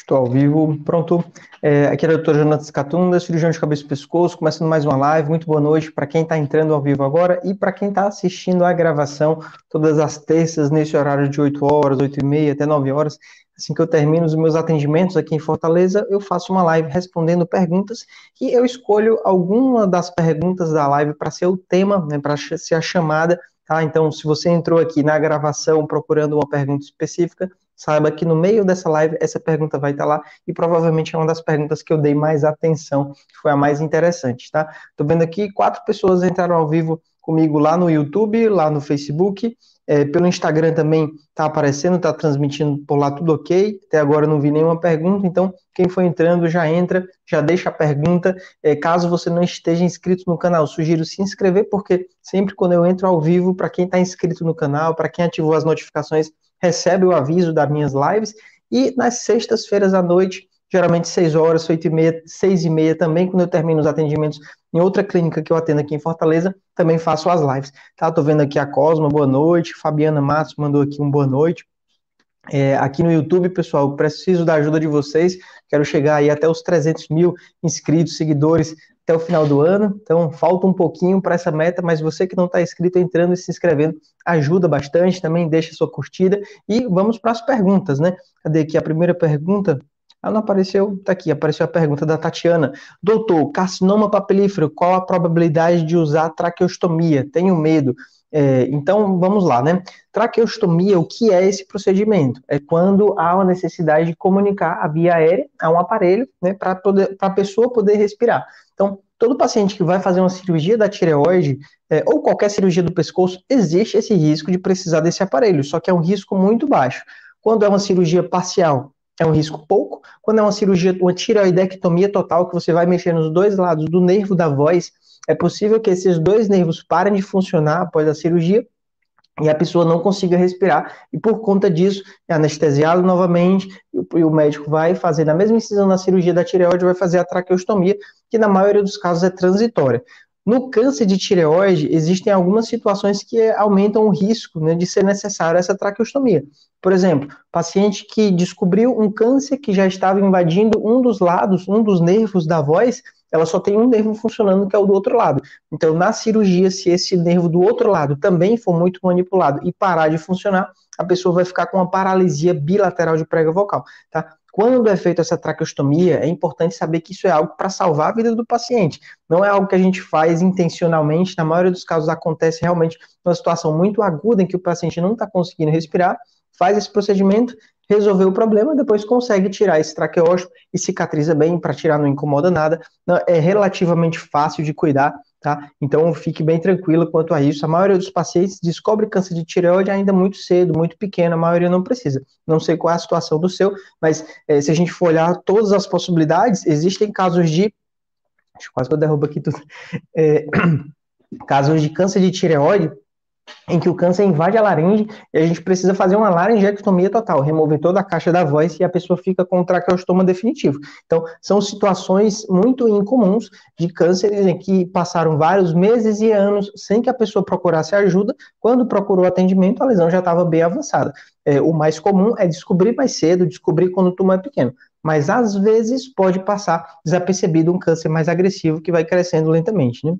Estou ao vivo, pronto. É, aqui é o Dr. Jonathan Catunda, cirurgião de cabeça e pescoço, começando mais uma live. Muito boa noite para quem está entrando ao vivo agora e para quem está assistindo a gravação todas as terças, nesse horário de 8 horas, 8 e meia até 9 horas. Assim que eu termino os meus atendimentos aqui em Fortaleza, eu faço uma live respondendo perguntas e eu escolho alguma das perguntas da live para ser o tema, né, para ser a chamada. Tá? Então, se você entrou aqui na gravação procurando uma pergunta específica, saiba que no meio dessa live essa pergunta vai estar lá e provavelmente é uma das perguntas que eu dei mais atenção, que foi a mais interessante, tá? Tô vendo aqui quatro pessoas entraram ao vivo comigo lá no YouTube, lá no Facebook, é, pelo Instagram também tá aparecendo, tá transmitindo por lá tudo ok. Até agora não vi nenhuma pergunta, então quem for entrando já entra, já deixa a pergunta. É, caso você não esteja inscrito no canal, sugiro se inscrever, porque sempre quando eu entro ao vivo, para quem está inscrito no canal, para quem ativou as notificações, recebe o aviso das minhas lives. E nas sextas-feiras à noite, geralmente 6 horas, 8 e meia, 6 e meia também, quando eu termino os atendimentos em outra clínica que eu atendo aqui em Fortaleza, também faço as lives. Tá? Tô vendo aqui a Cosma, boa noite. Fabiana Matos mandou aqui um boa noite. É, aqui no YouTube, pessoal, preciso da ajuda de vocês. Quero chegar aí até os 300 mil inscritos, seguidores até o final do ano. Então, falta um pouquinho para essa meta, mas você que não está inscrito, entrando e se inscrevendo, ajuda bastante. Também deixa sua curtida. E vamos para as perguntas, né? Cadê aqui a primeira pergunta? Ah, não apareceu? Tá aqui, apareceu a pergunta da Tatiana. Doutor, carcinoma papilífero, qual a probabilidade de usar traqueostomia? Tenho medo. É, então, vamos lá, né? Traqueostomia, o que é esse procedimento? É quando há uma necessidade de comunicar a via aérea a um aparelho, né, para a pessoa poder respirar. Então, todo paciente que vai fazer uma cirurgia da tireoide, é, ou qualquer cirurgia do pescoço, existe esse risco de precisar desse aparelho, só que é um risco muito baixo. Quando é uma cirurgia parcial, é um risco pouco. Quando é uma cirurgia, uma tireoidectomia total, que você vai mexer nos dois lados do nervo da voz, é possível que esses dois nervos parem de funcionar após a cirurgia e a pessoa não consiga respirar, e por conta disso é anestesiado novamente, e o médico vai fazer na mesma incisão na cirurgia da tireoide, vai fazer a traqueostomia, que na maioria dos casos é transitória. No câncer de tireoide, existem algumas situações que aumentam o risco né, de ser necessária essa traqueostomia. Por exemplo, paciente que descobriu um câncer que já estava invadindo um dos lados, um dos nervos da voz, ela só tem um nervo funcionando, que é o do outro lado. Então, na cirurgia, se esse nervo do outro lado também for muito manipulado e parar de funcionar, a pessoa vai ficar com uma paralisia bilateral de prega vocal, tá? Quando é feita essa traqueostomia, é importante saber que isso é algo para salvar a vida do paciente. Não é algo que a gente faz intencionalmente. Na maioria dos casos acontece realmente uma situação muito aguda em que o paciente não está conseguindo respirar, faz esse procedimento, resolveu o problema, depois consegue tirar esse traqueóstomo e cicatriza bem, para tirar não incomoda nada, é relativamente fácil de cuidar, tá? Então fique bem tranquilo quanto a isso. A maioria dos pacientes descobre câncer de tireoide ainda muito cedo, muito pequeno, a maioria não precisa. Não sei qual é a situação do seu, mas é, se a gente for olhar todas as possibilidades, existem casos de. Quase que eu derrubo aqui tudo. É, casos de câncer de tireoide em que o câncer invade a laringe e a gente precisa fazer uma laringectomia total, remover toda a caixa da voz e a pessoa fica com o traqueostoma definitivo. Então, são situações muito incomuns de cânceres em que passaram vários meses e anos sem que a pessoa procurasse ajuda. Quando procurou atendimento, a lesão já estava bem avançada. É, o mais comum é descobrir mais cedo, descobrir quando o tumor é pequeno. Mas às vezes pode passar desapercebido um câncer mais agressivo que vai crescendo lentamente, né?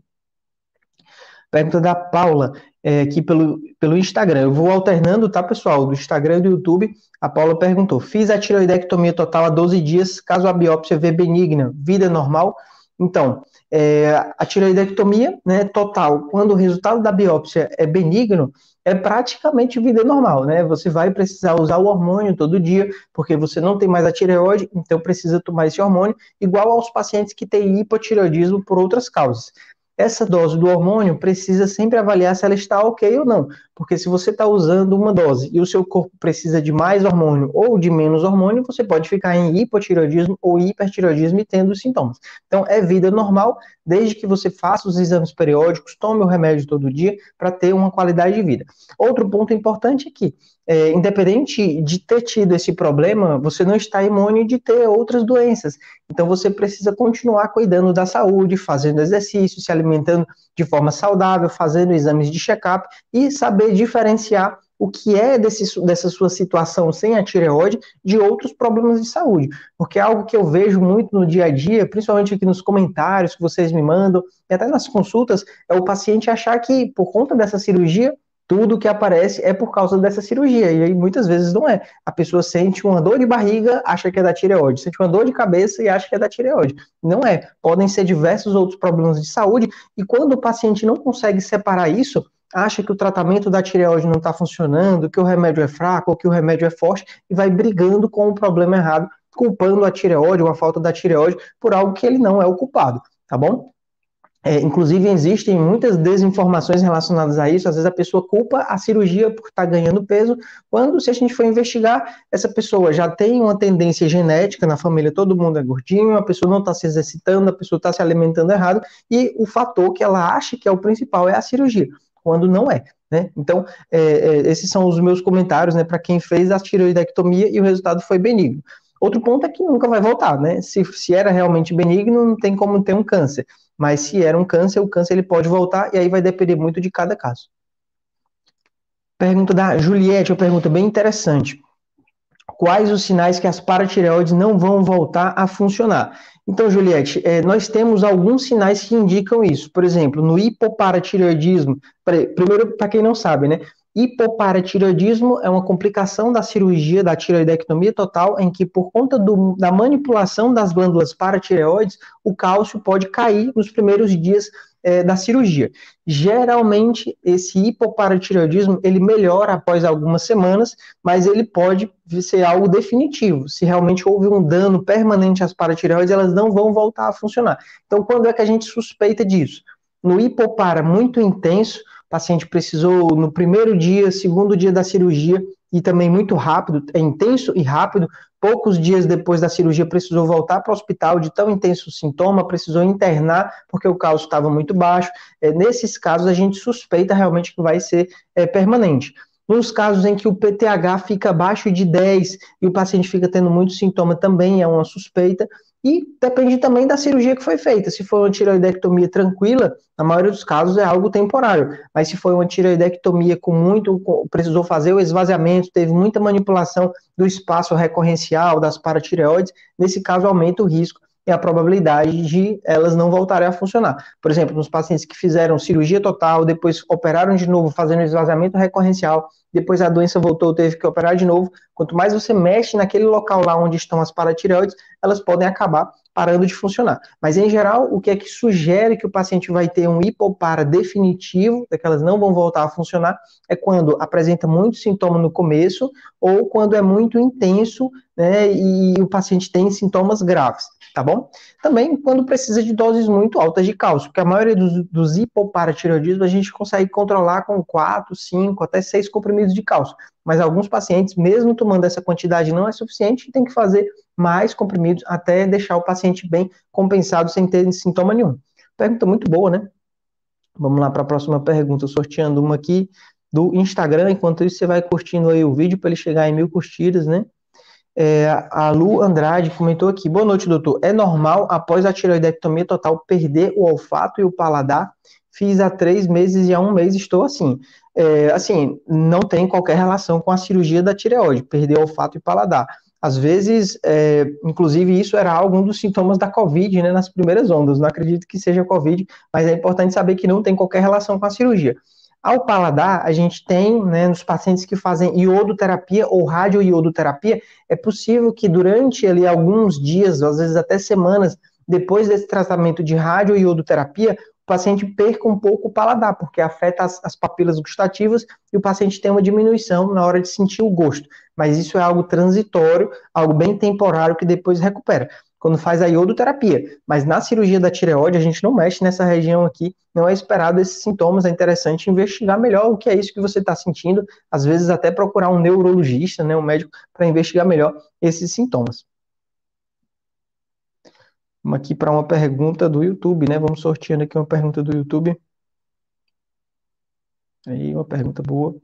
Pergunta da Paula, é, aqui pelo, pelo Instagram. Eu vou alternando, tá, pessoal? Do Instagram e do YouTube. A Paula perguntou: Fiz a tiroidectomia total há 12 dias, caso a biópsia V benigna, vida normal? Então, é, a tiroidectomia né, total, quando o resultado da biópsia é benigno, é praticamente vida normal, né? Você vai precisar usar o hormônio todo dia, porque você não tem mais a tireoide, então precisa tomar esse hormônio, igual aos pacientes que têm hipotireoidismo por outras causas essa dose do hormônio precisa sempre avaliar se ela está ok ou não. Porque se você está usando uma dose e o seu corpo precisa de mais hormônio ou de menos hormônio, você pode ficar em hipotireoidismo ou hipertireoidismo e tendo sintomas. Então, é vida normal, desde que você faça os exames periódicos, tome o remédio todo dia para ter uma qualidade de vida. Outro ponto importante é que, é, independente de ter tido esse problema, você não está imune de ter outras doenças. Então, você precisa continuar cuidando da saúde, fazendo exercício, se alimentando de forma saudável, fazendo exames de check-up e saber diferenciar o que é desse, dessa sua situação sem a tireoide de outros problemas de saúde. Porque é algo que eu vejo muito no dia a dia, principalmente aqui nos comentários que vocês me mandam, e até nas consultas, é o paciente achar que por conta dessa cirurgia tudo que aparece é por causa dessa cirurgia, e aí muitas vezes não é. A pessoa sente uma dor de barriga, acha que é da tireoide, sente uma dor de cabeça e acha que é da tireoide. Não é. Podem ser diversos outros problemas de saúde, e quando o paciente não consegue separar isso, acha que o tratamento da tireoide não está funcionando, que o remédio é fraco ou que o remédio é forte, e vai brigando com o problema errado, culpando a tireoide ou a falta da tireoide por algo que ele não é o culpado, tá bom? É, inclusive, existem muitas desinformações relacionadas a isso. Às vezes, a pessoa culpa a cirurgia por estar tá ganhando peso, quando, se a gente for investigar, essa pessoa já tem uma tendência genética na família, todo mundo é gordinho, a pessoa não está se exercitando, a pessoa está se alimentando errado, e o fator que ela acha que é o principal é a cirurgia, quando não é. Né? Então, é, é, esses são os meus comentários né, para quem fez a tiroidectomia e o resultado foi benigno. Outro ponto é que nunca vai voltar, né? Se, se era realmente benigno, não tem como ter um câncer. Mas se era um câncer, o câncer ele pode voltar e aí vai depender muito de cada caso. Pergunta da Juliette, uma pergunta bem interessante. Quais os sinais que as paratireoides não vão voltar a funcionar? Então, Juliette, é, nós temos alguns sinais que indicam isso. Por exemplo, no hipoparatireoidismo, primeiro, para quem não sabe, né? Hipoparatireoidismo é uma complicação da cirurgia da tireoidectomia total, em que, por conta do, da manipulação das glândulas paratireoides, o cálcio pode cair nos primeiros dias é, da cirurgia. Geralmente, esse hipoparatireoidismo, ele melhora após algumas semanas, mas ele pode ser algo definitivo. Se realmente houve um dano permanente às paratireoides, elas não vão voltar a funcionar. Então, quando é que a gente suspeita disso? No hipopara muito intenso, paciente precisou no primeiro dia, segundo dia da cirurgia, e também muito rápido, é intenso e rápido. Poucos dias depois da cirurgia, precisou voltar para o hospital de tão intenso sintoma, precisou internar porque o cálcio estava muito baixo. É, nesses casos, a gente suspeita realmente que vai ser é, permanente. Nos casos em que o PTH fica abaixo de 10 e o paciente fica tendo muito sintoma, também é uma suspeita. E depende também da cirurgia que foi feita. Se for uma tireoidectomia tranquila, na maioria dos casos é algo temporário. Mas se foi uma tireoidectomia com muito, precisou fazer o esvaziamento, teve muita manipulação do espaço recorrencial das paratireoides, nesse caso aumenta o risco e a probabilidade de elas não voltarem a funcionar. Por exemplo, nos pacientes que fizeram cirurgia total, depois operaram de novo, fazendo esvaziamento recorrencial, depois a doença voltou, teve que operar de novo. Quanto mais você mexe naquele local lá onde estão as paratireoides, elas podem acabar parando de funcionar. Mas, em geral, o que é que sugere que o paciente vai ter um hipopara definitivo, é que elas não vão voltar a funcionar, é quando apresenta muito sintoma no começo ou quando é muito intenso né, e o paciente tem sintomas graves tá bom? Também quando precisa de doses muito altas de cálcio, porque a maioria dos, dos hipoparatireoidismos a gente consegue controlar com 4, 5, até 6 comprimidos de cálcio. Mas alguns pacientes, mesmo tomando essa quantidade, não é suficiente e tem que fazer mais comprimidos até deixar o paciente bem compensado sem ter sintoma nenhum. Pergunta muito boa, né? Vamos lá para a próxima pergunta, sorteando uma aqui do Instagram. Enquanto isso, você vai curtindo aí o vídeo para ele chegar em mil curtidas, né? É, a Lu Andrade comentou aqui: boa noite, doutor. É normal, após a tiroidectomia total, perder o olfato e o paladar? Fiz há três meses e há um mês estou assim. É, assim, não tem qualquer relação com a cirurgia da tireoide, perder olfato e paladar. Às vezes, é, inclusive, isso era algum dos sintomas da Covid, né, nas primeiras ondas. Não acredito que seja Covid, mas é importante saber que não tem qualquer relação com a cirurgia. Ao paladar, a gente tem, né, nos pacientes que fazem iodoterapia ou radioiodoterapia, é possível que durante ali alguns dias, às vezes até semanas, depois desse tratamento de radioiodoterapia, o paciente perca um pouco o paladar, porque afeta as, as papilas gustativas e o paciente tem uma diminuição na hora de sentir o gosto. Mas isso é algo transitório, algo bem temporário que depois recupera quando faz a iodoterapia. Mas na cirurgia da tireoide, a gente não mexe nessa região aqui, não é esperado esses sintomas, é interessante investigar melhor o que é isso que você está sentindo, às vezes até procurar um neurologista, né, um médico, para investigar melhor esses sintomas. Vamos aqui para uma pergunta do YouTube, né? Vamos sorteando aqui uma pergunta do YouTube. Aí, uma pergunta boa.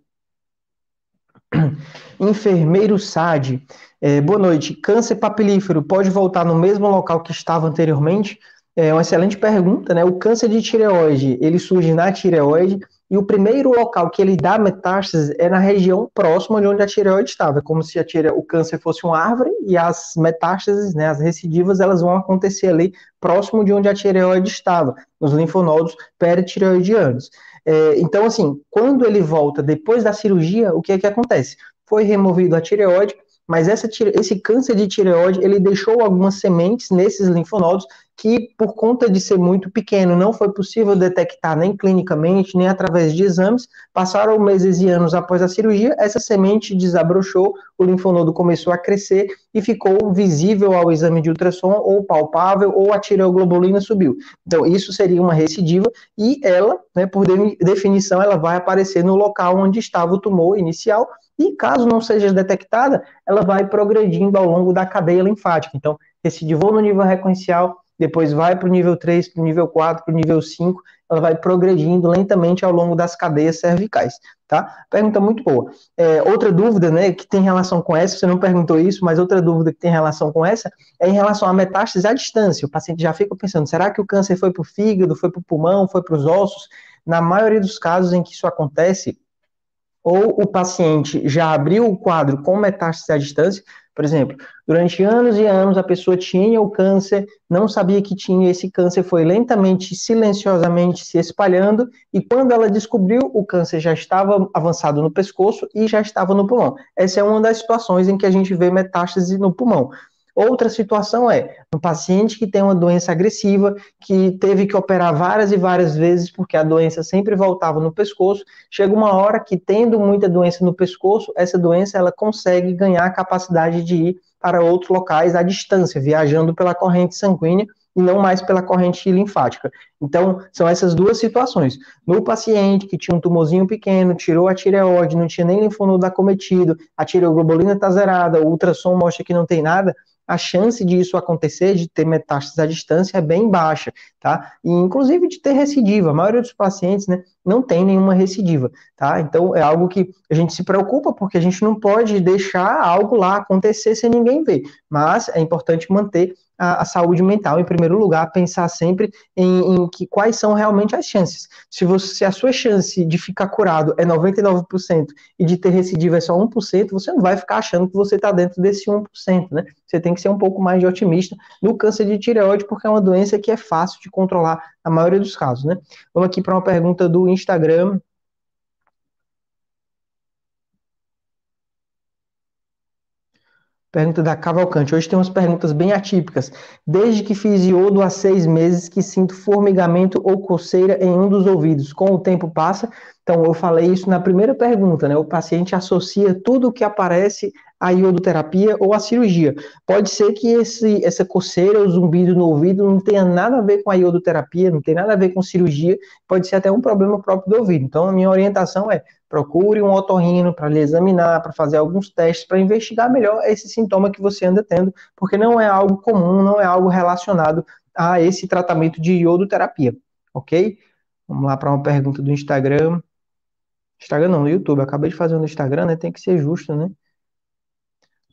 Enfermeiro SAD. É, boa noite. Câncer papilífero pode voltar no mesmo local que estava anteriormente? É uma excelente pergunta, né? O câncer de tireoide, ele surge na tireoide e o primeiro local que ele dá metástase é na região próxima de onde a tireoide estava. É como se tire... o câncer fosse uma árvore e as metástases, né, as recidivas, elas vão acontecer ali próximo de onde a tireoide estava, nos linfonodos peritireoidianos. É, então, assim, quando ele volta depois da cirurgia, o que é que acontece? Foi removido a tireoide, mas essa, esse câncer de tireoide, ele deixou algumas sementes nesses linfonodos que, por conta de ser muito pequeno, não foi possível detectar nem clinicamente, nem através de exames. Passaram meses e anos após a cirurgia, essa semente desabrochou, o linfonodo começou a crescer e ficou visível ao exame de ultrassom, ou palpável, ou a tireoglobulina subiu. Então, isso seria uma recidiva, e ela, né, por definição, ela vai aparecer no local onde estava o tumor inicial, e caso não seja detectada, ela vai progredindo ao longo da cadeia linfática. Então, recidivou no nível recorrencial, depois vai para o nível 3, para o nível 4, para o nível 5, ela vai progredindo lentamente ao longo das cadeias cervicais, tá? Pergunta muito boa. É, outra dúvida, né, que tem relação com essa, você não perguntou isso, mas outra dúvida que tem relação com essa é em relação à metástase à distância. O paciente já fica pensando, será que o câncer foi para o fígado, foi para o pulmão, foi para os ossos? Na maioria dos casos em que isso acontece, ou o paciente já abriu o quadro com metástase à distância, por exemplo, durante anos e anos a pessoa tinha o câncer, não sabia que tinha esse câncer, foi lentamente, silenciosamente se espalhando, e quando ela descobriu, o câncer já estava avançado no pescoço e já estava no pulmão. Essa é uma das situações em que a gente vê metástase no pulmão. Outra situação é um paciente que tem uma doença agressiva, que teve que operar várias e várias vezes porque a doença sempre voltava no pescoço. Chega uma hora que, tendo muita doença no pescoço, essa doença ela consegue ganhar a capacidade de ir para outros locais à distância, viajando pela corrente sanguínea e não mais pela corrente linfática. Então, são essas duas situações. No paciente que tinha um tumorzinho pequeno, tirou a tireoide, não tinha nem linfonodo acometido, a tireoglobulina está zerada, o ultrassom mostra que não tem nada, a chance de isso acontecer, de ter metástase à distância, é bem baixa, tá? E inclusive de ter recidiva. A maioria dos pacientes, né, não tem nenhuma recidiva, tá? Então é algo que a gente se preocupa porque a gente não pode deixar algo lá acontecer sem ninguém ver. Mas é importante manter a, a, saúde mental em primeiro lugar, pensar sempre em, em, que quais são realmente as chances. Se, você, se a sua chance de ficar curado é 99% e de ter recidiva é só 1%, você não vai ficar achando que você está dentro desse 1%, né? Você tem que ser um pouco mais de otimista no câncer de tireoide, porque é uma doença que é fácil de controlar na maioria dos casos, né? Vamos aqui para uma pergunta do Instagram. Pergunta da Cavalcante. Hoje tem umas perguntas bem atípicas. Desde que fiz iodo há seis meses que sinto formigamento ou coceira em um dos ouvidos. Com o tempo passa. Então, eu falei isso na primeira pergunta, né? O paciente associa tudo o que aparece à iodoterapia ou à cirurgia. Pode ser que esse, essa coceira, o zumbido no ouvido, não tenha nada a ver com a iodoterapia, não tem nada a ver com cirurgia, pode ser até um problema próprio do ouvido. Então, a minha orientação é procure um otorrino para lhe examinar, para fazer alguns testes, para investigar melhor esse sintoma que você anda tendo, porque não é algo comum, não é algo relacionado a esse tratamento de iodoterapia, ok? Vamos lá para uma pergunta do Instagram. Instagram não, no YouTube. Acabei de fazer no Instagram, né? Tem que ser justo, né?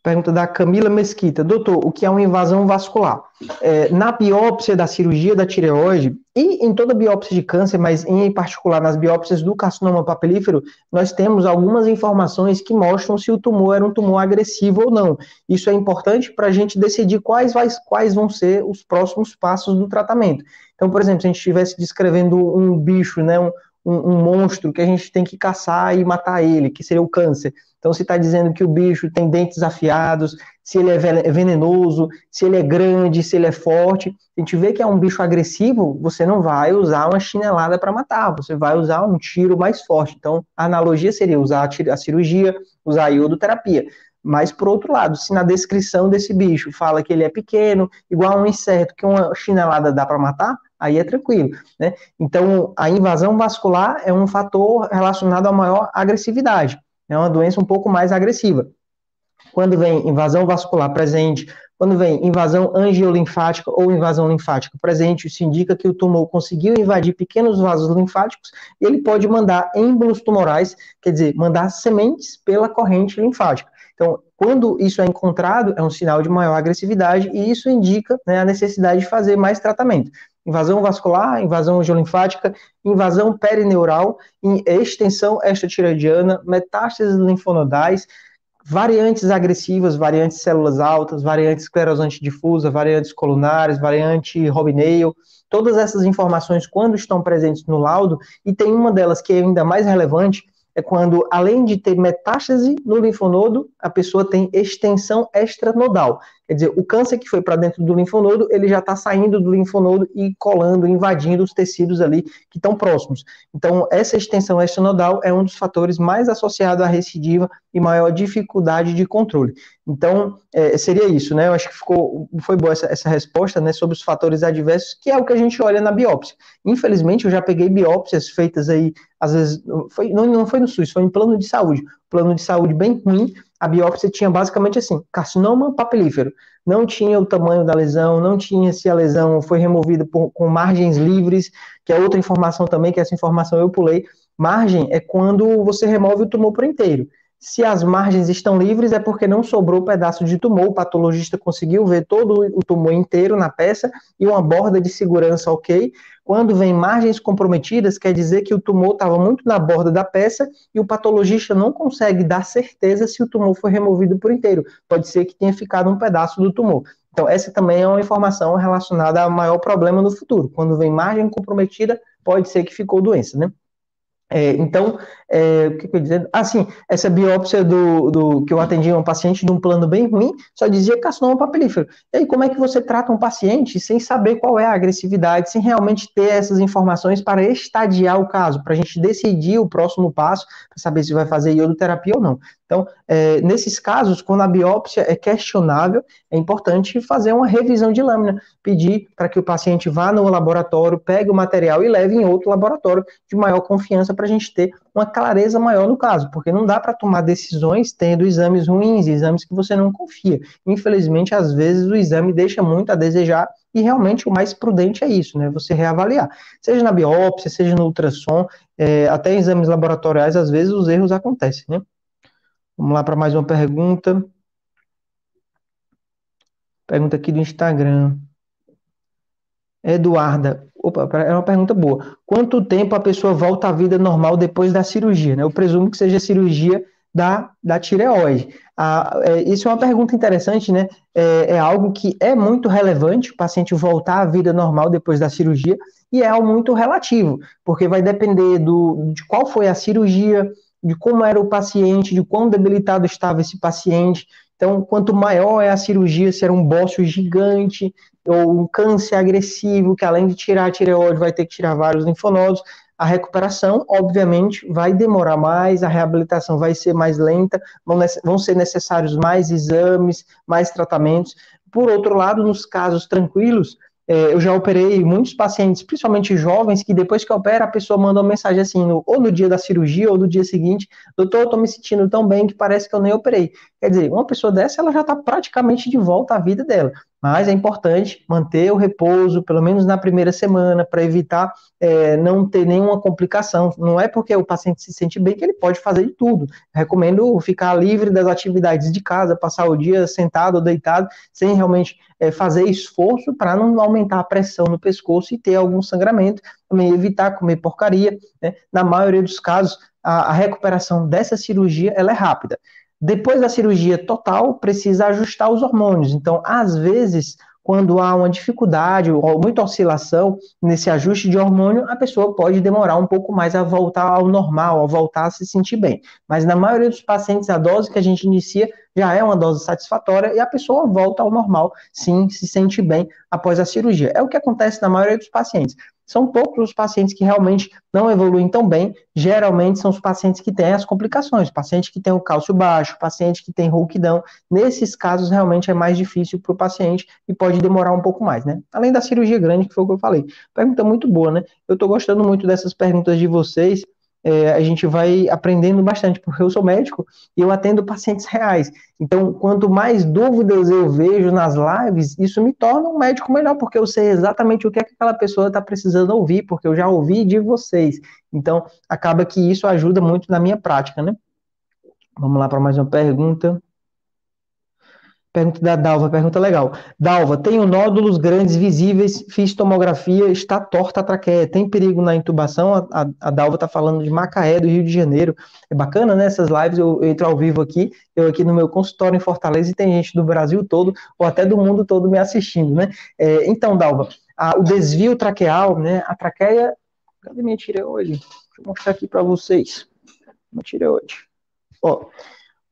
Pergunta da Camila Mesquita. Doutor, o que é uma invasão vascular? É, na biópsia da cirurgia da tireoide e em toda biópsia de câncer, mas em particular nas biópsias do carcinoma papilífero, nós temos algumas informações que mostram se o tumor era um tumor agressivo ou não. Isso é importante para a gente decidir quais, vai, quais vão ser os próximos passos do tratamento. Então, por exemplo, se a gente estivesse descrevendo um bicho, né, um, um, um monstro que a gente tem que caçar e matar ele, que seria o câncer então, se está dizendo que o bicho tem dentes afiados, se ele é venenoso, se ele é grande, se ele é forte, a gente vê que é um bicho agressivo, você não vai usar uma chinelada para matar, você vai usar um tiro mais forte. Então, a analogia seria usar a cirurgia, usar a iodoterapia. Mas, por outro lado, se na descrição desse bicho fala que ele é pequeno, igual a um inseto que uma chinelada dá para matar, aí é tranquilo, né? Então, a invasão vascular é um fator relacionado a maior agressividade é uma doença um pouco mais agressiva. Quando vem invasão vascular presente, quando vem invasão angiolinfática ou invasão linfática presente, isso indica que o tumor conseguiu invadir pequenos vasos linfáticos e ele pode mandar êmbolos tumorais, quer dizer, mandar sementes pela corrente linfática. Então, quando isso é encontrado, é um sinal de maior agressividade e isso indica né, a necessidade de fazer mais tratamento. Invasão vascular, invasão angiolinfática, invasão perineural, extensão extratiroidiana, metástases linfonodais, variantes agressivas, variantes células altas, variantes esclerosante difusa, variantes colunares, variante Robinale, todas essas informações, quando estão presentes no laudo, e tem uma delas que é ainda mais relevante, é quando, além de ter metástase no linfonodo, a pessoa tem extensão extranodal. Quer dizer, o câncer que foi para dentro do linfonodo, ele já está saindo do linfonodo e colando, invadindo os tecidos ali que estão próximos. Então, essa extensão extranodal é um dos fatores mais associados à recidiva e maior dificuldade de controle. Então, é, seria isso, né? Eu acho que ficou, foi boa essa, essa resposta, né, sobre os fatores adversos, que é o que a gente olha na biópsia. Infelizmente, eu já peguei biópsias feitas aí, às vezes, foi, não, não foi no SUS, foi em plano de saúde. Plano de saúde bem ruim, a biópsia tinha basicamente assim, carcinoma papilífero. Não tinha o tamanho da lesão, não tinha se a lesão foi removida por, com margens livres, que é outra informação também, que essa informação eu pulei. Margem é quando você remove o tumor por inteiro. Se as margens estão livres, é porque não sobrou pedaço de tumor, o patologista conseguiu ver todo o tumor inteiro na peça e uma borda de segurança ok. Quando vem margens comprometidas, quer dizer que o tumor estava muito na borda da peça e o patologista não consegue dar certeza se o tumor foi removido por inteiro. Pode ser que tenha ficado um pedaço do tumor. Então, essa também é uma informação relacionada ao maior problema no futuro. Quando vem margem comprometida, pode ser que ficou doença, né? É, então, é, o que, que eu ia dizer? Ah, sim, essa biópsia do, do, que eu atendi um paciente de um plano bem ruim, só dizia carcinoma papilífero. E aí, como é que você trata um paciente sem saber qual é a agressividade, sem realmente ter essas informações para estadiar o caso, para a gente decidir o próximo passo, para saber se vai fazer iodoterapia ou não. Então, é, nesses casos, quando a biópsia é questionável, é importante fazer uma revisão de lâmina, pedir para que o paciente vá no laboratório, pegue o material e leve em outro laboratório de maior confiança para a gente ter uma clareza maior no caso, porque não dá para tomar decisões tendo exames ruins, exames que você não confia. Infelizmente, às vezes o exame deixa muito a desejar e realmente o mais prudente é isso, né? Você reavaliar. Seja na biópsia, seja no ultrassom, é, até em exames laboratoriais, às vezes os erros acontecem, né? Vamos lá para mais uma pergunta. Pergunta aqui do Instagram. Eduarda, opa, é uma pergunta boa. Quanto tempo a pessoa volta à vida normal depois da cirurgia? Né? Eu presumo que seja cirurgia da, da tireoide. Ah, é, isso é uma pergunta interessante, né? É, é, algo que é muito relevante o paciente voltar à vida normal depois da cirurgia e é algo muito relativo, porque vai depender do, de qual foi a cirurgia, de como era o paciente, de quão debilitado estava esse paciente. Então, quanto maior é a cirurgia, se era um bócio gigante ou um câncer agressivo, que além de tirar a tireoide vai ter que tirar vários linfonodos, a recuperação, obviamente, vai demorar mais, a reabilitação vai ser mais lenta, vão, ser necessários mais exames, mais tratamentos. Por outro lado, nos casos tranquilos, eu já operei muitos pacientes, principalmente jovens, que depois que opera, a pessoa manda uma mensagem assim, no, ou no dia da cirurgia, ou no dia seguinte, doutor, eu tô me sentindo tão bem que parece que eu nem operei. Quer dizer, uma pessoa dessa, ela já está praticamente de volta à vida dela. Mas é importante manter o repouso, pelo menos na primeira semana, para evitar é, não ter nenhuma complicação. Não é porque o paciente se sente bem que ele pode fazer de tudo. recomendo ficar livre das atividades de casa, passar o dia sentado ou deitado, sem realmente é, fazer esforço para não aumentar a pressão no pescoço e ter algum sangramento. Também evitar comer porcaria. Né? Na maioria dos casos, a, a recuperação dessa cirurgia é rápida. Depois da cirurgia total, precisa ajustar os hormônios. Então, às vezes, quando há uma dificuldade ou muita oscilação nesse ajuste de hormônio, a pessoa pode demorar um pouco mais a voltar ao normal, a voltar a se sentir bem. Mas na maioria dos pacientes, a dose que a gente inicia já é uma dose satisfatória e a pessoa volta ao normal, sim, se sente bem após a cirurgia. É o que acontece na maioria dos pacientes. São poucos os pacientes que realmente não evoluem tão bem. Geralmente são os pacientes que têm as complicações, paciente que tem o cálcio baixo, paciente que tem rouquidão. Nesses casos, realmente é mais difícil para o paciente e pode demorar um pouco mais, né? Além da cirurgia grande, que foi o que eu falei. Pergunta muito boa, né? Eu estou gostando muito dessas perguntas de vocês é, a gente vai aprendendo bastante, porque eu sou médico e eu atendo pacientes reais. Então, quanto mais dúvidas eu vejo nas lives, isso me torna um médico melhor, porque eu sei exatamente o que, é que aquela pessoa está precisando ouvir, porque eu já ouvi de vocês. Então, acaba que isso ajuda muito na minha prática, né? Vamos lá para mais uma pergunta. Pergunta da Dalva, pergunta legal. Dalva, tenho nódulos grandes visíveis, fiz tomografia, está torta a traqueia, tem perigo na intubação? A, a, a Dalva está falando de Macaé, do Rio de Janeiro. É bacana, né? Essas lives, eu, eu, entro ao vivo aqui, eu aqui no meu consultório em Fortaleza e tem gente do Brasil todo, ou até do mundo todo me assistindo, né? É, então, Dalva, a, o desvio traqueal, né? A traqueia. Cadê minha tireoide? Deixa eu mostrar aqui para vocês. Uma tireoide. Ó.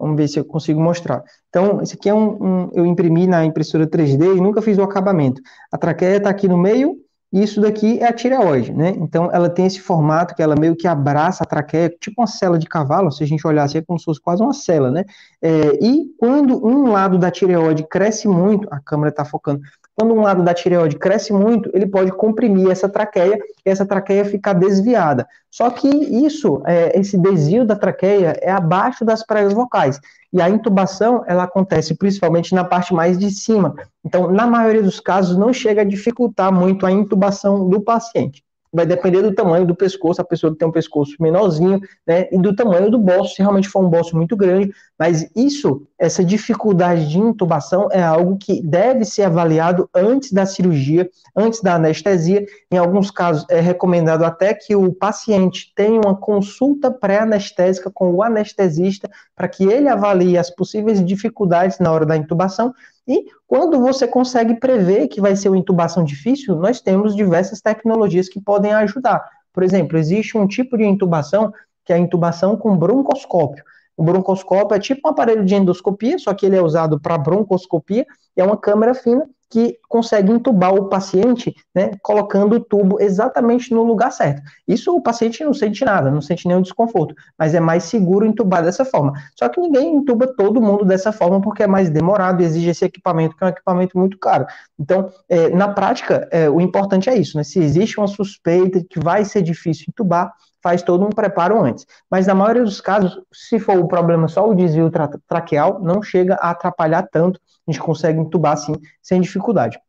Vamos ver se eu consigo mostrar. Então, esse aqui é um, um eu imprimi na impressora 3D e nunca fiz o acabamento. A traqueia está aqui no meio e isso daqui é a tireoide, né? Então, ela tem esse formato que ela meio que abraça a traqueia, tipo uma cela de cavalo, se a gente olhar assim, é como se fosse quase uma cela, né? É, e quando um lado da tireoide cresce muito, a câmera está focando, quando um lado da tireoide cresce muito, ele pode comprimir essa traqueia e essa traqueia ficar desviada. Só que isso, é, esse desvio da traqueia é abaixo das pregas vocais. E a intubação, ela acontece principalmente na parte mais de cima. Então, na maioria dos casos, não chega a dificultar muito a intubação do paciente vai depender do tamanho do pescoço, a pessoa tem um pescoço menorzinho, né, e do tamanho do bolso, se realmente for um bolso muito grande, mas isso, essa dificuldade de intubação é algo que deve ser avaliado antes da cirurgia, antes da anestesia, em alguns casos é recomendado até que o paciente tenha uma consulta pré-anestésica com o anestesista, para que ele avalie as possíveis dificuldades na hora da intubação, e quando você consegue prever que vai ser uma intubação difícil, nós temos diversas tecnologias que podem ajudar. Por exemplo, existe um tipo de intubação que é a intubação com broncoscópio. O broncoscópio é tipo um aparelho de endoscopia, só que ele é usado para broncoscopia, é uma câmera fina que consegue entubar o paciente, né, colocando o tubo exatamente no lugar certo. Isso o paciente não sente nada, não sente nenhum desconforto, mas é mais seguro entubar dessa forma. Só que ninguém entuba todo mundo dessa forma porque é mais demorado e exige esse equipamento, que é um equipamento muito caro. Então, é, na prática, é, o importante é isso, né? Se existe uma suspeita que vai ser difícil entubar, faz todo um preparo antes. Mas na maioria dos casos, se for o problema só o desvio tra traqueal, não chega a atrapalhar tanto, a gente consegue entubar assim, sem dificuldade.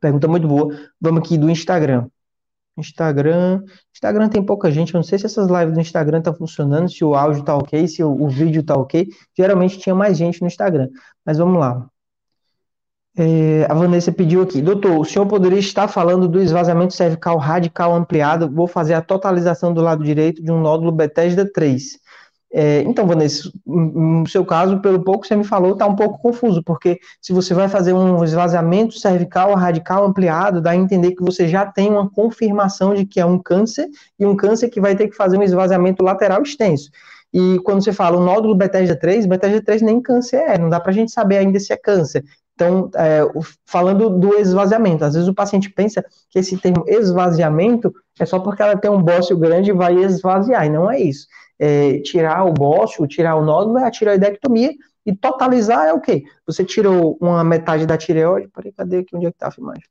Pergunta muito boa. Vamos aqui do Instagram. Instagram. Instagram tem pouca gente. Eu não sei se essas lives do Instagram estão tá funcionando, se o áudio tá ok, se o, o vídeo tá ok. Geralmente tinha mais gente no Instagram. Mas vamos lá. É, a Vanessa pediu aqui, doutor, o senhor poderia estar falando do esvaziamento cervical radical ampliado? Vou fazer a totalização do lado direito de um nódulo Bethesda 3. É, então, Vanessa, no seu caso, pelo pouco que você me falou, está um pouco confuso, porque se você vai fazer um esvaziamento cervical radical ampliado, dá a entender que você já tem uma confirmação de que é um câncer, e um câncer que vai ter que fazer um esvaziamento lateral extenso. E quando você fala o nódulo Bethesda 3, Bethesda 3 nem câncer é, não dá para a gente saber ainda se é câncer. Então, é, falando do esvaziamento, às vezes o paciente pensa que esse termo esvaziamento é só porque ela tem um bócio grande e vai esvaziar, e não é isso. É, tirar o bócio, tirar o nódulo é a tireoidectomia, e totalizar é o quê? Você tirou uma metade da tireoide, peraí, cadê aqui onde é que tá a filmagem?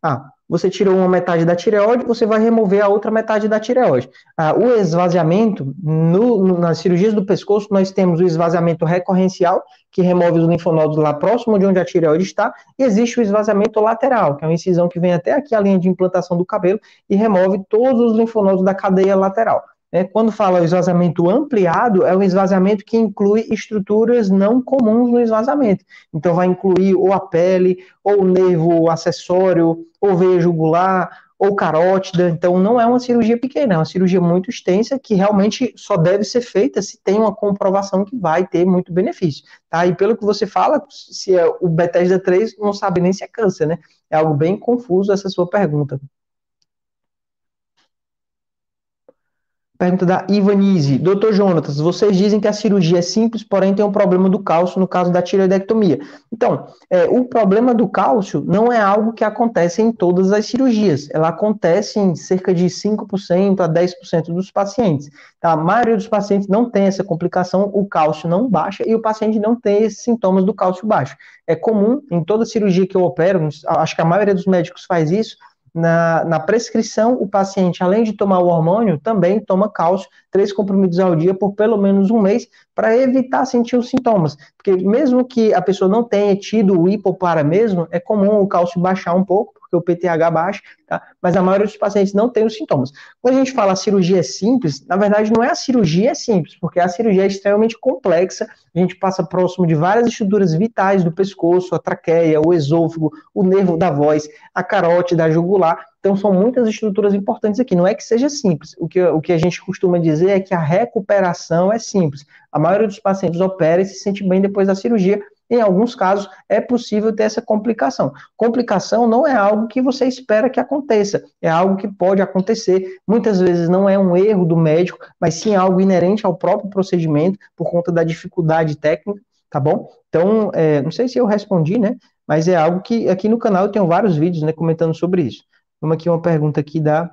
Ah, você tirou uma metade da tireoide, você vai remover a outra metade da tireoide. Ah, o esvaziamento, no, no, nas cirurgias do pescoço, nós temos o esvaziamento recorrencial, que remove os linfonodos lá próximo de onde a tireoide está, e existe o esvaziamento lateral, que é uma incisão que vem até aqui a linha de implantação do cabelo e remove todos os linfonodos da cadeia lateral. É, quando fala esvaziamento ampliado, é um esvaziamento que inclui estruturas não comuns no esvaziamento. Então, vai incluir ou a pele, ou o nervo acessório, ou veia jugular, ou carótida. Então, não é uma cirurgia pequena, é uma cirurgia muito extensa que realmente só deve ser feita se tem uma comprovação que vai ter muito benefício. Tá? E pelo que você fala, se é o Bethesda 3, não sabe nem se é câncer, né? É algo bem confuso essa sua pergunta. Pergunta da Ivanise. Doutor Jonatas, vocês dizem que a cirurgia é simples, porém tem um problema do cálcio no caso da tireoidectomia. Então, é, o problema do cálcio não é algo que acontece em todas as cirurgias. Ela acontece em cerca de 5% a 10% dos pacientes. Tá? A maioria dos pacientes não tem essa complicação, o cálcio não baixa e o paciente não tem esses sintomas do cálcio baixo. É comum, em toda cirurgia que eu opero, acho que a maioria dos médicos faz isso, na, na, prescrição, o paciente, além de tomar o hormônio, também toma cálcio, três comprimidos ao dia por pelo menos um mês, para evitar sentir os sintomas. Porque mesmo que a pessoa não tenha tido o hipopara mesmo, é comum o cálcio baixar um pouco, porque o PTH baixa, tá? Mas a maioria dos pacientes não tem os sintomas. Quando a gente fala cirurgia é simples, na verdade não é a cirurgia é simples, porque a cirurgia é extremamente complexa, a gente passa próximo de várias estruturas vitais do pescoço, a traqueia, o esôfago, o nervo da voz, a carótida, a jugular, então, são muitas estruturas importantes aqui. Não é que seja simples. O que, o que a gente costuma dizer é que a recuperação é simples. A maioria dos pacientes opera e se sente bem depois da cirurgia. Em alguns casos, é possível ter essa complicação. Complicação não é algo que você espera que aconteça, é algo que pode acontecer. Muitas vezes não é um erro do médico, mas sim algo inerente ao próprio procedimento, por conta da dificuldade técnica, tá bom? Então, é, não sei se eu respondi, né? Mas é algo que aqui no canal eu tenho vários vídeos né, comentando sobre isso. Vamos aqui uma pergunta aqui da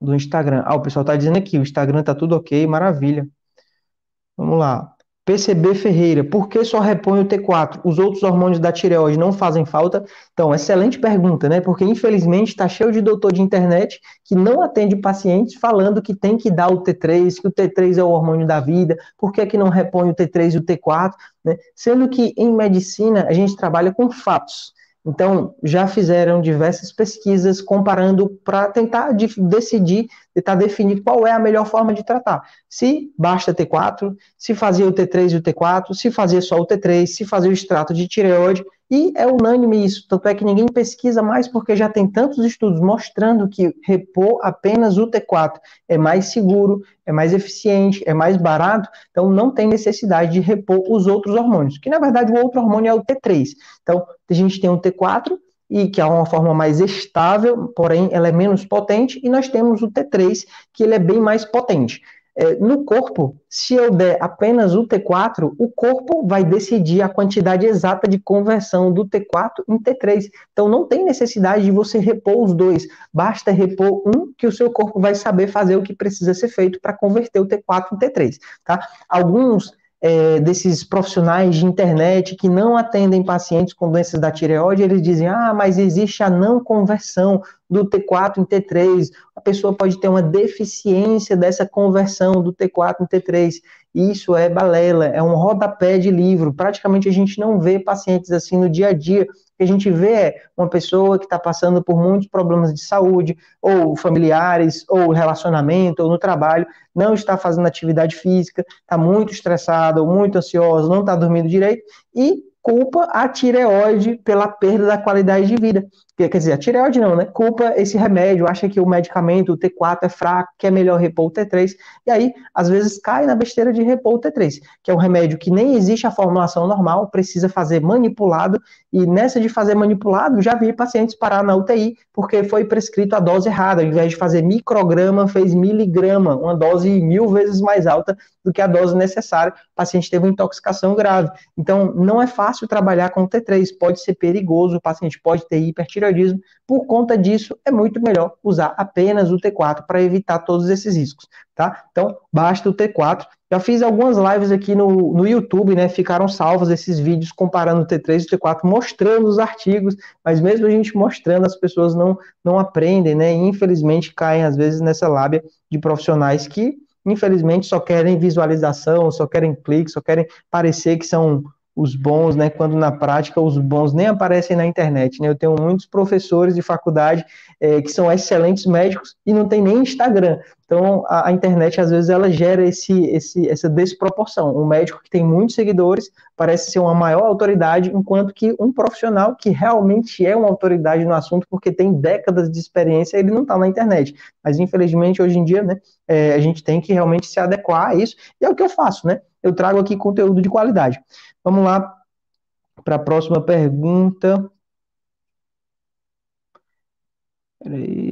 do Instagram. Ah, o pessoal está dizendo aqui, o Instagram está tudo ok, maravilha. Vamos lá. PCB Ferreira, por que só repõe o T4? Os outros hormônios da tireoide não fazem falta? Então, excelente pergunta, né? Porque infelizmente está cheio de doutor de internet que não atende pacientes falando que tem que dar o T3, que o T3 é o hormônio da vida, por que, que não repõe o T3 e o T4? Né? Sendo que em medicina a gente trabalha com fatos. Então, já fizeram diversas pesquisas comparando para tentar de, decidir, tentar definir qual é a melhor forma de tratar. Se basta T4, se fazia o T3 e o T4, se fazia só o T3, se fazia o extrato de tireoide, e é unânime isso, tanto é que ninguém pesquisa mais porque já tem tantos estudos mostrando que repor apenas o T4 é mais seguro, é mais eficiente, é mais barato, então não tem necessidade de repor os outros hormônios, que na verdade o outro hormônio é o T3. Então, a gente tem o T4 e que é uma forma mais estável, porém ela é menos potente, e nós temos o T3, que ele é bem mais potente. É, no corpo, se eu der apenas o T4, o corpo vai decidir a quantidade exata de conversão do T4 em T3. Então não tem necessidade de você repor os dois, basta repor um que o seu corpo vai saber fazer o que precisa ser feito para converter o T4 em T3. Tá? Alguns é, desses profissionais de internet que não atendem pacientes com doenças da tireoide, eles dizem, ah, mas existe a não conversão do T4 em T3, a pessoa pode ter uma deficiência dessa conversão do T4 em T3. Isso é balela, é um rodapé de livro. Praticamente a gente não vê pacientes assim no dia a dia. Que a gente vê é uma pessoa que está passando por muitos problemas de saúde, ou familiares, ou relacionamento, ou no trabalho, não está fazendo atividade física, está muito estressada, ou muito ansiosa, não está dormindo direito, e culpa a tireoide pela perda da qualidade de vida. Quer dizer, a tireoide não, né? Culpa esse remédio, acha que o medicamento, o T4 é fraco, que é melhor repor o T3, e aí, às vezes, cai na besteira de repor o T3, que é um remédio que nem existe a formulação normal, precisa fazer manipulado, e nessa de fazer manipulado, já vi pacientes parar na UTI, porque foi prescrito a dose errada, ao invés de fazer micrograma, fez miligrama, uma dose mil vezes mais alta do que a dose necessária, o paciente teve uma intoxicação grave. Então, não é fácil trabalhar com o T3, pode ser perigoso, o paciente pode ter hipertireoidismo, hipotireoidismo. Por conta disso, é muito melhor usar apenas o T4 para evitar todos esses riscos, tá? Então, basta o T4. Já fiz algumas lives aqui no, no YouTube, né? Ficaram salvos esses vídeos comparando o T3 e o T4, mostrando os artigos, mas mesmo a gente mostrando, as pessoas não, não aprendem, né? E infelizmente caem, às vezes, nessa lábia de profissionais que, infelizmente, só querem visualização, só querem clique, só querem parecer que são os bons, né, quando na prática os bons nem aparecem na internet, né? Eu tenho muitos professores de faculdade é, que são excelentes médicos e não tem nem Instagram. Então a, a, internet às vezes ela gera esse, esse, essa desproporção. Um médico que tem muitos seguidores parece ser uma maior autoridade, enquanto que um profissional que realmente é uma autoridade no assunto porque tem décadas de experiência ele não está na internet. Mas infelizmente hoje em dia, né, é, a gente tem que realmente se adequar a isso e é o que eu faço, né? Eu trago aqui conteúdo de qualidade. Vamos lá para a próxima pergunta. Peraí.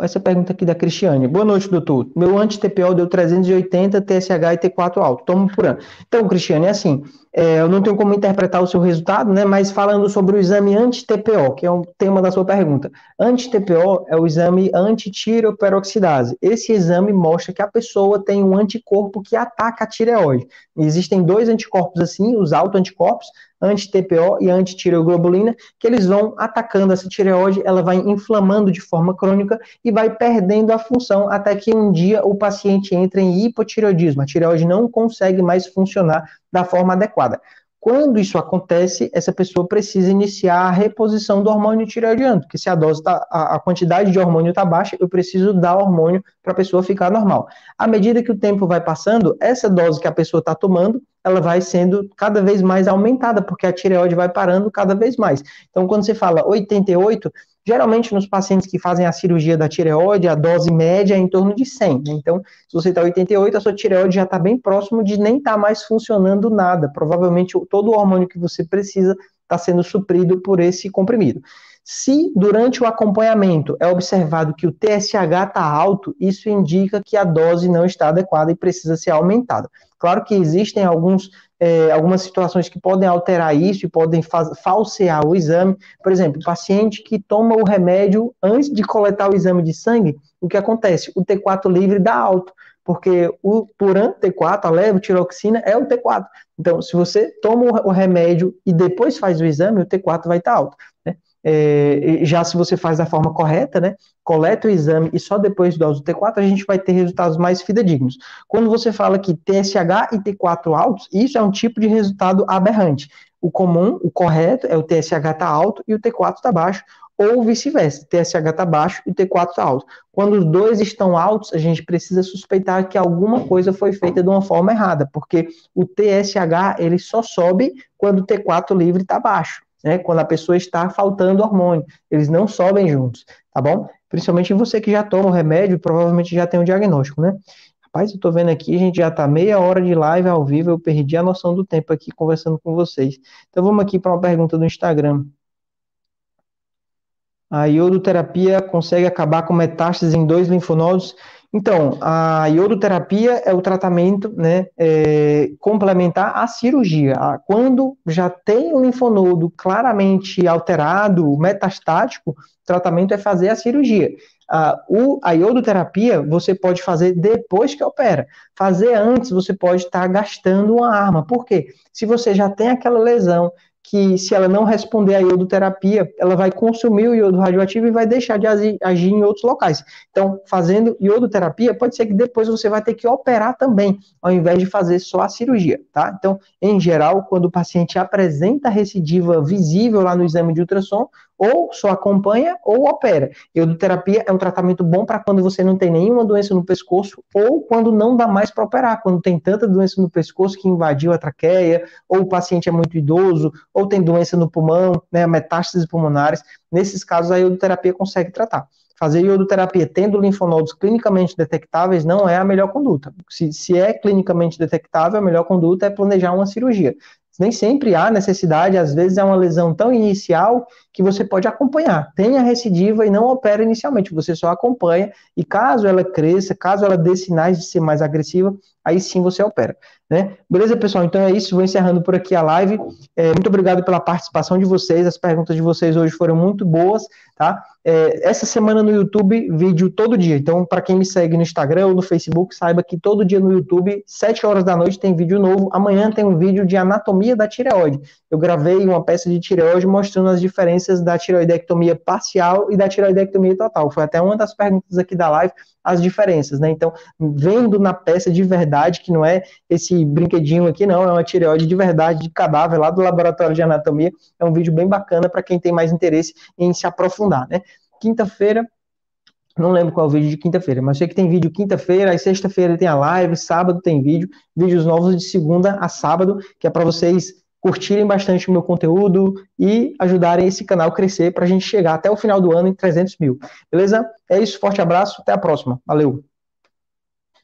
Essa pergunta aqui da Cristiane. Boa noite, doutor. Meu anti-TPO deu 380, TSH e T4 alto. Tomo por ano. Então, Cristiane, é assim. É, eu não tenho como interpretar o seu resultado, né? Mas falando sobre o exame anti-TPO, que é o tema da sua pergunta. Anti-TPO é o exame anti-tireoperoxidase. Esse exame mostra que a pessoa tem um anticorpo que ataca a tireoide. Existem dois anticorpos assim, os autoanticorpos, anti-TPO e anti-tireoglobulina, que eles vão atacando essa tireoide, ela vai inflamando de forma crônica e vai perdendo a função até que um dia o paciente entra em hipotireoidismo. A tireoide não consegue mais funcionar da forma adequada. Quando isso acontece, essa pessoa precisa iniciar a reposição do hormônio tireoidiano, porque se a dose tá, a, a quantidade de hormônio está baixa, eu preciso dar hormônio para a pessoa ficar normal. À medida que o tempo vai passando, essa dose que a pessoa está tomando, ela vai sendo cada vez mais aumentada, porque a tireoide vai parando cada vez mais. Então, quando você fala 88, geralmente nos pacientes que fazem a cirurgia da tireoide, a dose média é em torno de 100. Né? Então, se você está 88, a sua tireoide já está bem próximo de nem estar tá mais funcionando nada. Provavelmente todo o hormônio que você precisa está sendo suprido por esse comprimido. Se durante o acompanhamento é observado que o TSH está alto, isso indica que a dose não está adequada e precisa ser aumentada. Claro que existem alguns, é, algumas situações que podem alterar isso e podem falsear o exame. Por exemplo, o paciente que toma o remédio antes de coletar o exame de sangue, o que acontece? O T4 livre dá alto porque o Turan T4, a levotiroxina, é o T4. Então, se você toma o remédio e depois faz o exame, o T4 vai estar alto. Né? É, já se você faz da forma correta, né, coleta o exame e só depois do uso T4 a gente vai ter resultados mais fidedignos. Quando você fala que TSH e T4 altos, isso é um tipo de resultado aberrante. O comum, o correto, é o TSH está alto e o T4 está baixo, ou vice-versa, TSH está baixo e o T4 está alto. Quando os dois estão altos, a gente precisa suspeitar que alguma coisa foi feita de uma forma errada, porque o TSH ele só sobe quando o T4 livre está baixo né? Quando a pessoa está faltando hormônio, eles não sobem juntos, tá bom? Principalmente você que já toma o remédio, provavelmente já tem um diagnóstico, né? Rapaz, eu tô vendo aqui, a gente já tá meia hora de live ao vivo, eu perdi a noção do tempo aqui conversando com vocês. Então vamos aqui para uma pergunta do Instagram. A iodoterapia consegue acabar com metástases em dois linfonodos? Então, a iodoterapia é o tratamento né, é, complementar à cirurgia. Quando já tem o linfonodo claramente alterado, metastático, o tratamento é fazer a cirurgia. A, o, a iodoterapia você pode fazer depois que opera. Fazer antes, você pode estar gastando uma arma. Por quê? Se você já tem aquela lesão, que se ela não responder à iodoterapia, ela vai consumir o iodo radioativo e vai deixar de agir em outros locais. Então, fazendo iodoterapia, pode ser que depois você vai ter que operar também, ao invés de fazer só a cirurgia, tá? Então, em geral, quando o paciente apresenta recidiva visível lá no exame de ultrassom, ou só acompanha ou opera. Iodoterapia é um tratamento bom para quando você não tem nenhuma doença no pescoço ou quando não dá mais para operar, quando tem tanta doença no pescoço que invadiu a traqueia, ou o paciente é muito idoso, ou tem doença no pulmão, né, metástases pulmonares. Nesses casos, a iodoterapia consegue tratar. Fazer iodoterapia tendo linfonodos clinicamente detectáveis não é a melhor conduta. Se, se é clinicamente detectável, a melhor conduta é planejar uma cirurgia nem sempre há necessidade, às vezes é uma lesão tão inicial que você pode acompanhar. Tem a recidiva e não opera inicialmente, você só acompanha e caso ela cresça, caso ela dê sinais de ser mais agressiva, aí sim você opera. Né? Beleza, pessoal? Então é isso, vou encerrando por aqui a live. É, muito obrigado pela participação de vocês, as perguntas de vocês hoje foram muito boas, tá? É, essa semana no YouTube, vídeo todo dia. Então, para quem me segue no Instagram ou no Facebook, saiba que todo dia no YouTube, 7 horas da noite, tem vídeo novo. Amanhã tem um vídeo de anatomia da tireoide. Eu gravei uma peça de tireoide mostrando as diferenças da tireoidectomia parcial e da tireoidectomia total. Foi até uma das perguntas aqui da live as diferenças, né? Então, vendo na peça de verdade, que não é esse brinquedinho aqui, não, é uma tireoide de verdade, de cadáver lá do laboratório de anatomia, é um vídeo bem bacana para quem tem mais interesse em se aprofundar, né? Quinta-feira, não lembro qual é o vídeo de quinta-feira, mas sei que tem vídeo quinta-feira, aí sexta-feira tem a live, sábado tem vídeo, vídeos novos de segunda a sábado, que é para vocês curtirem bastante o meu conteúdo e ajudarem esse canal a crescer para a gente chegar até o final do ano em 300 mil. Beleza? É isso, forte abraço, até a próxima. Valeu!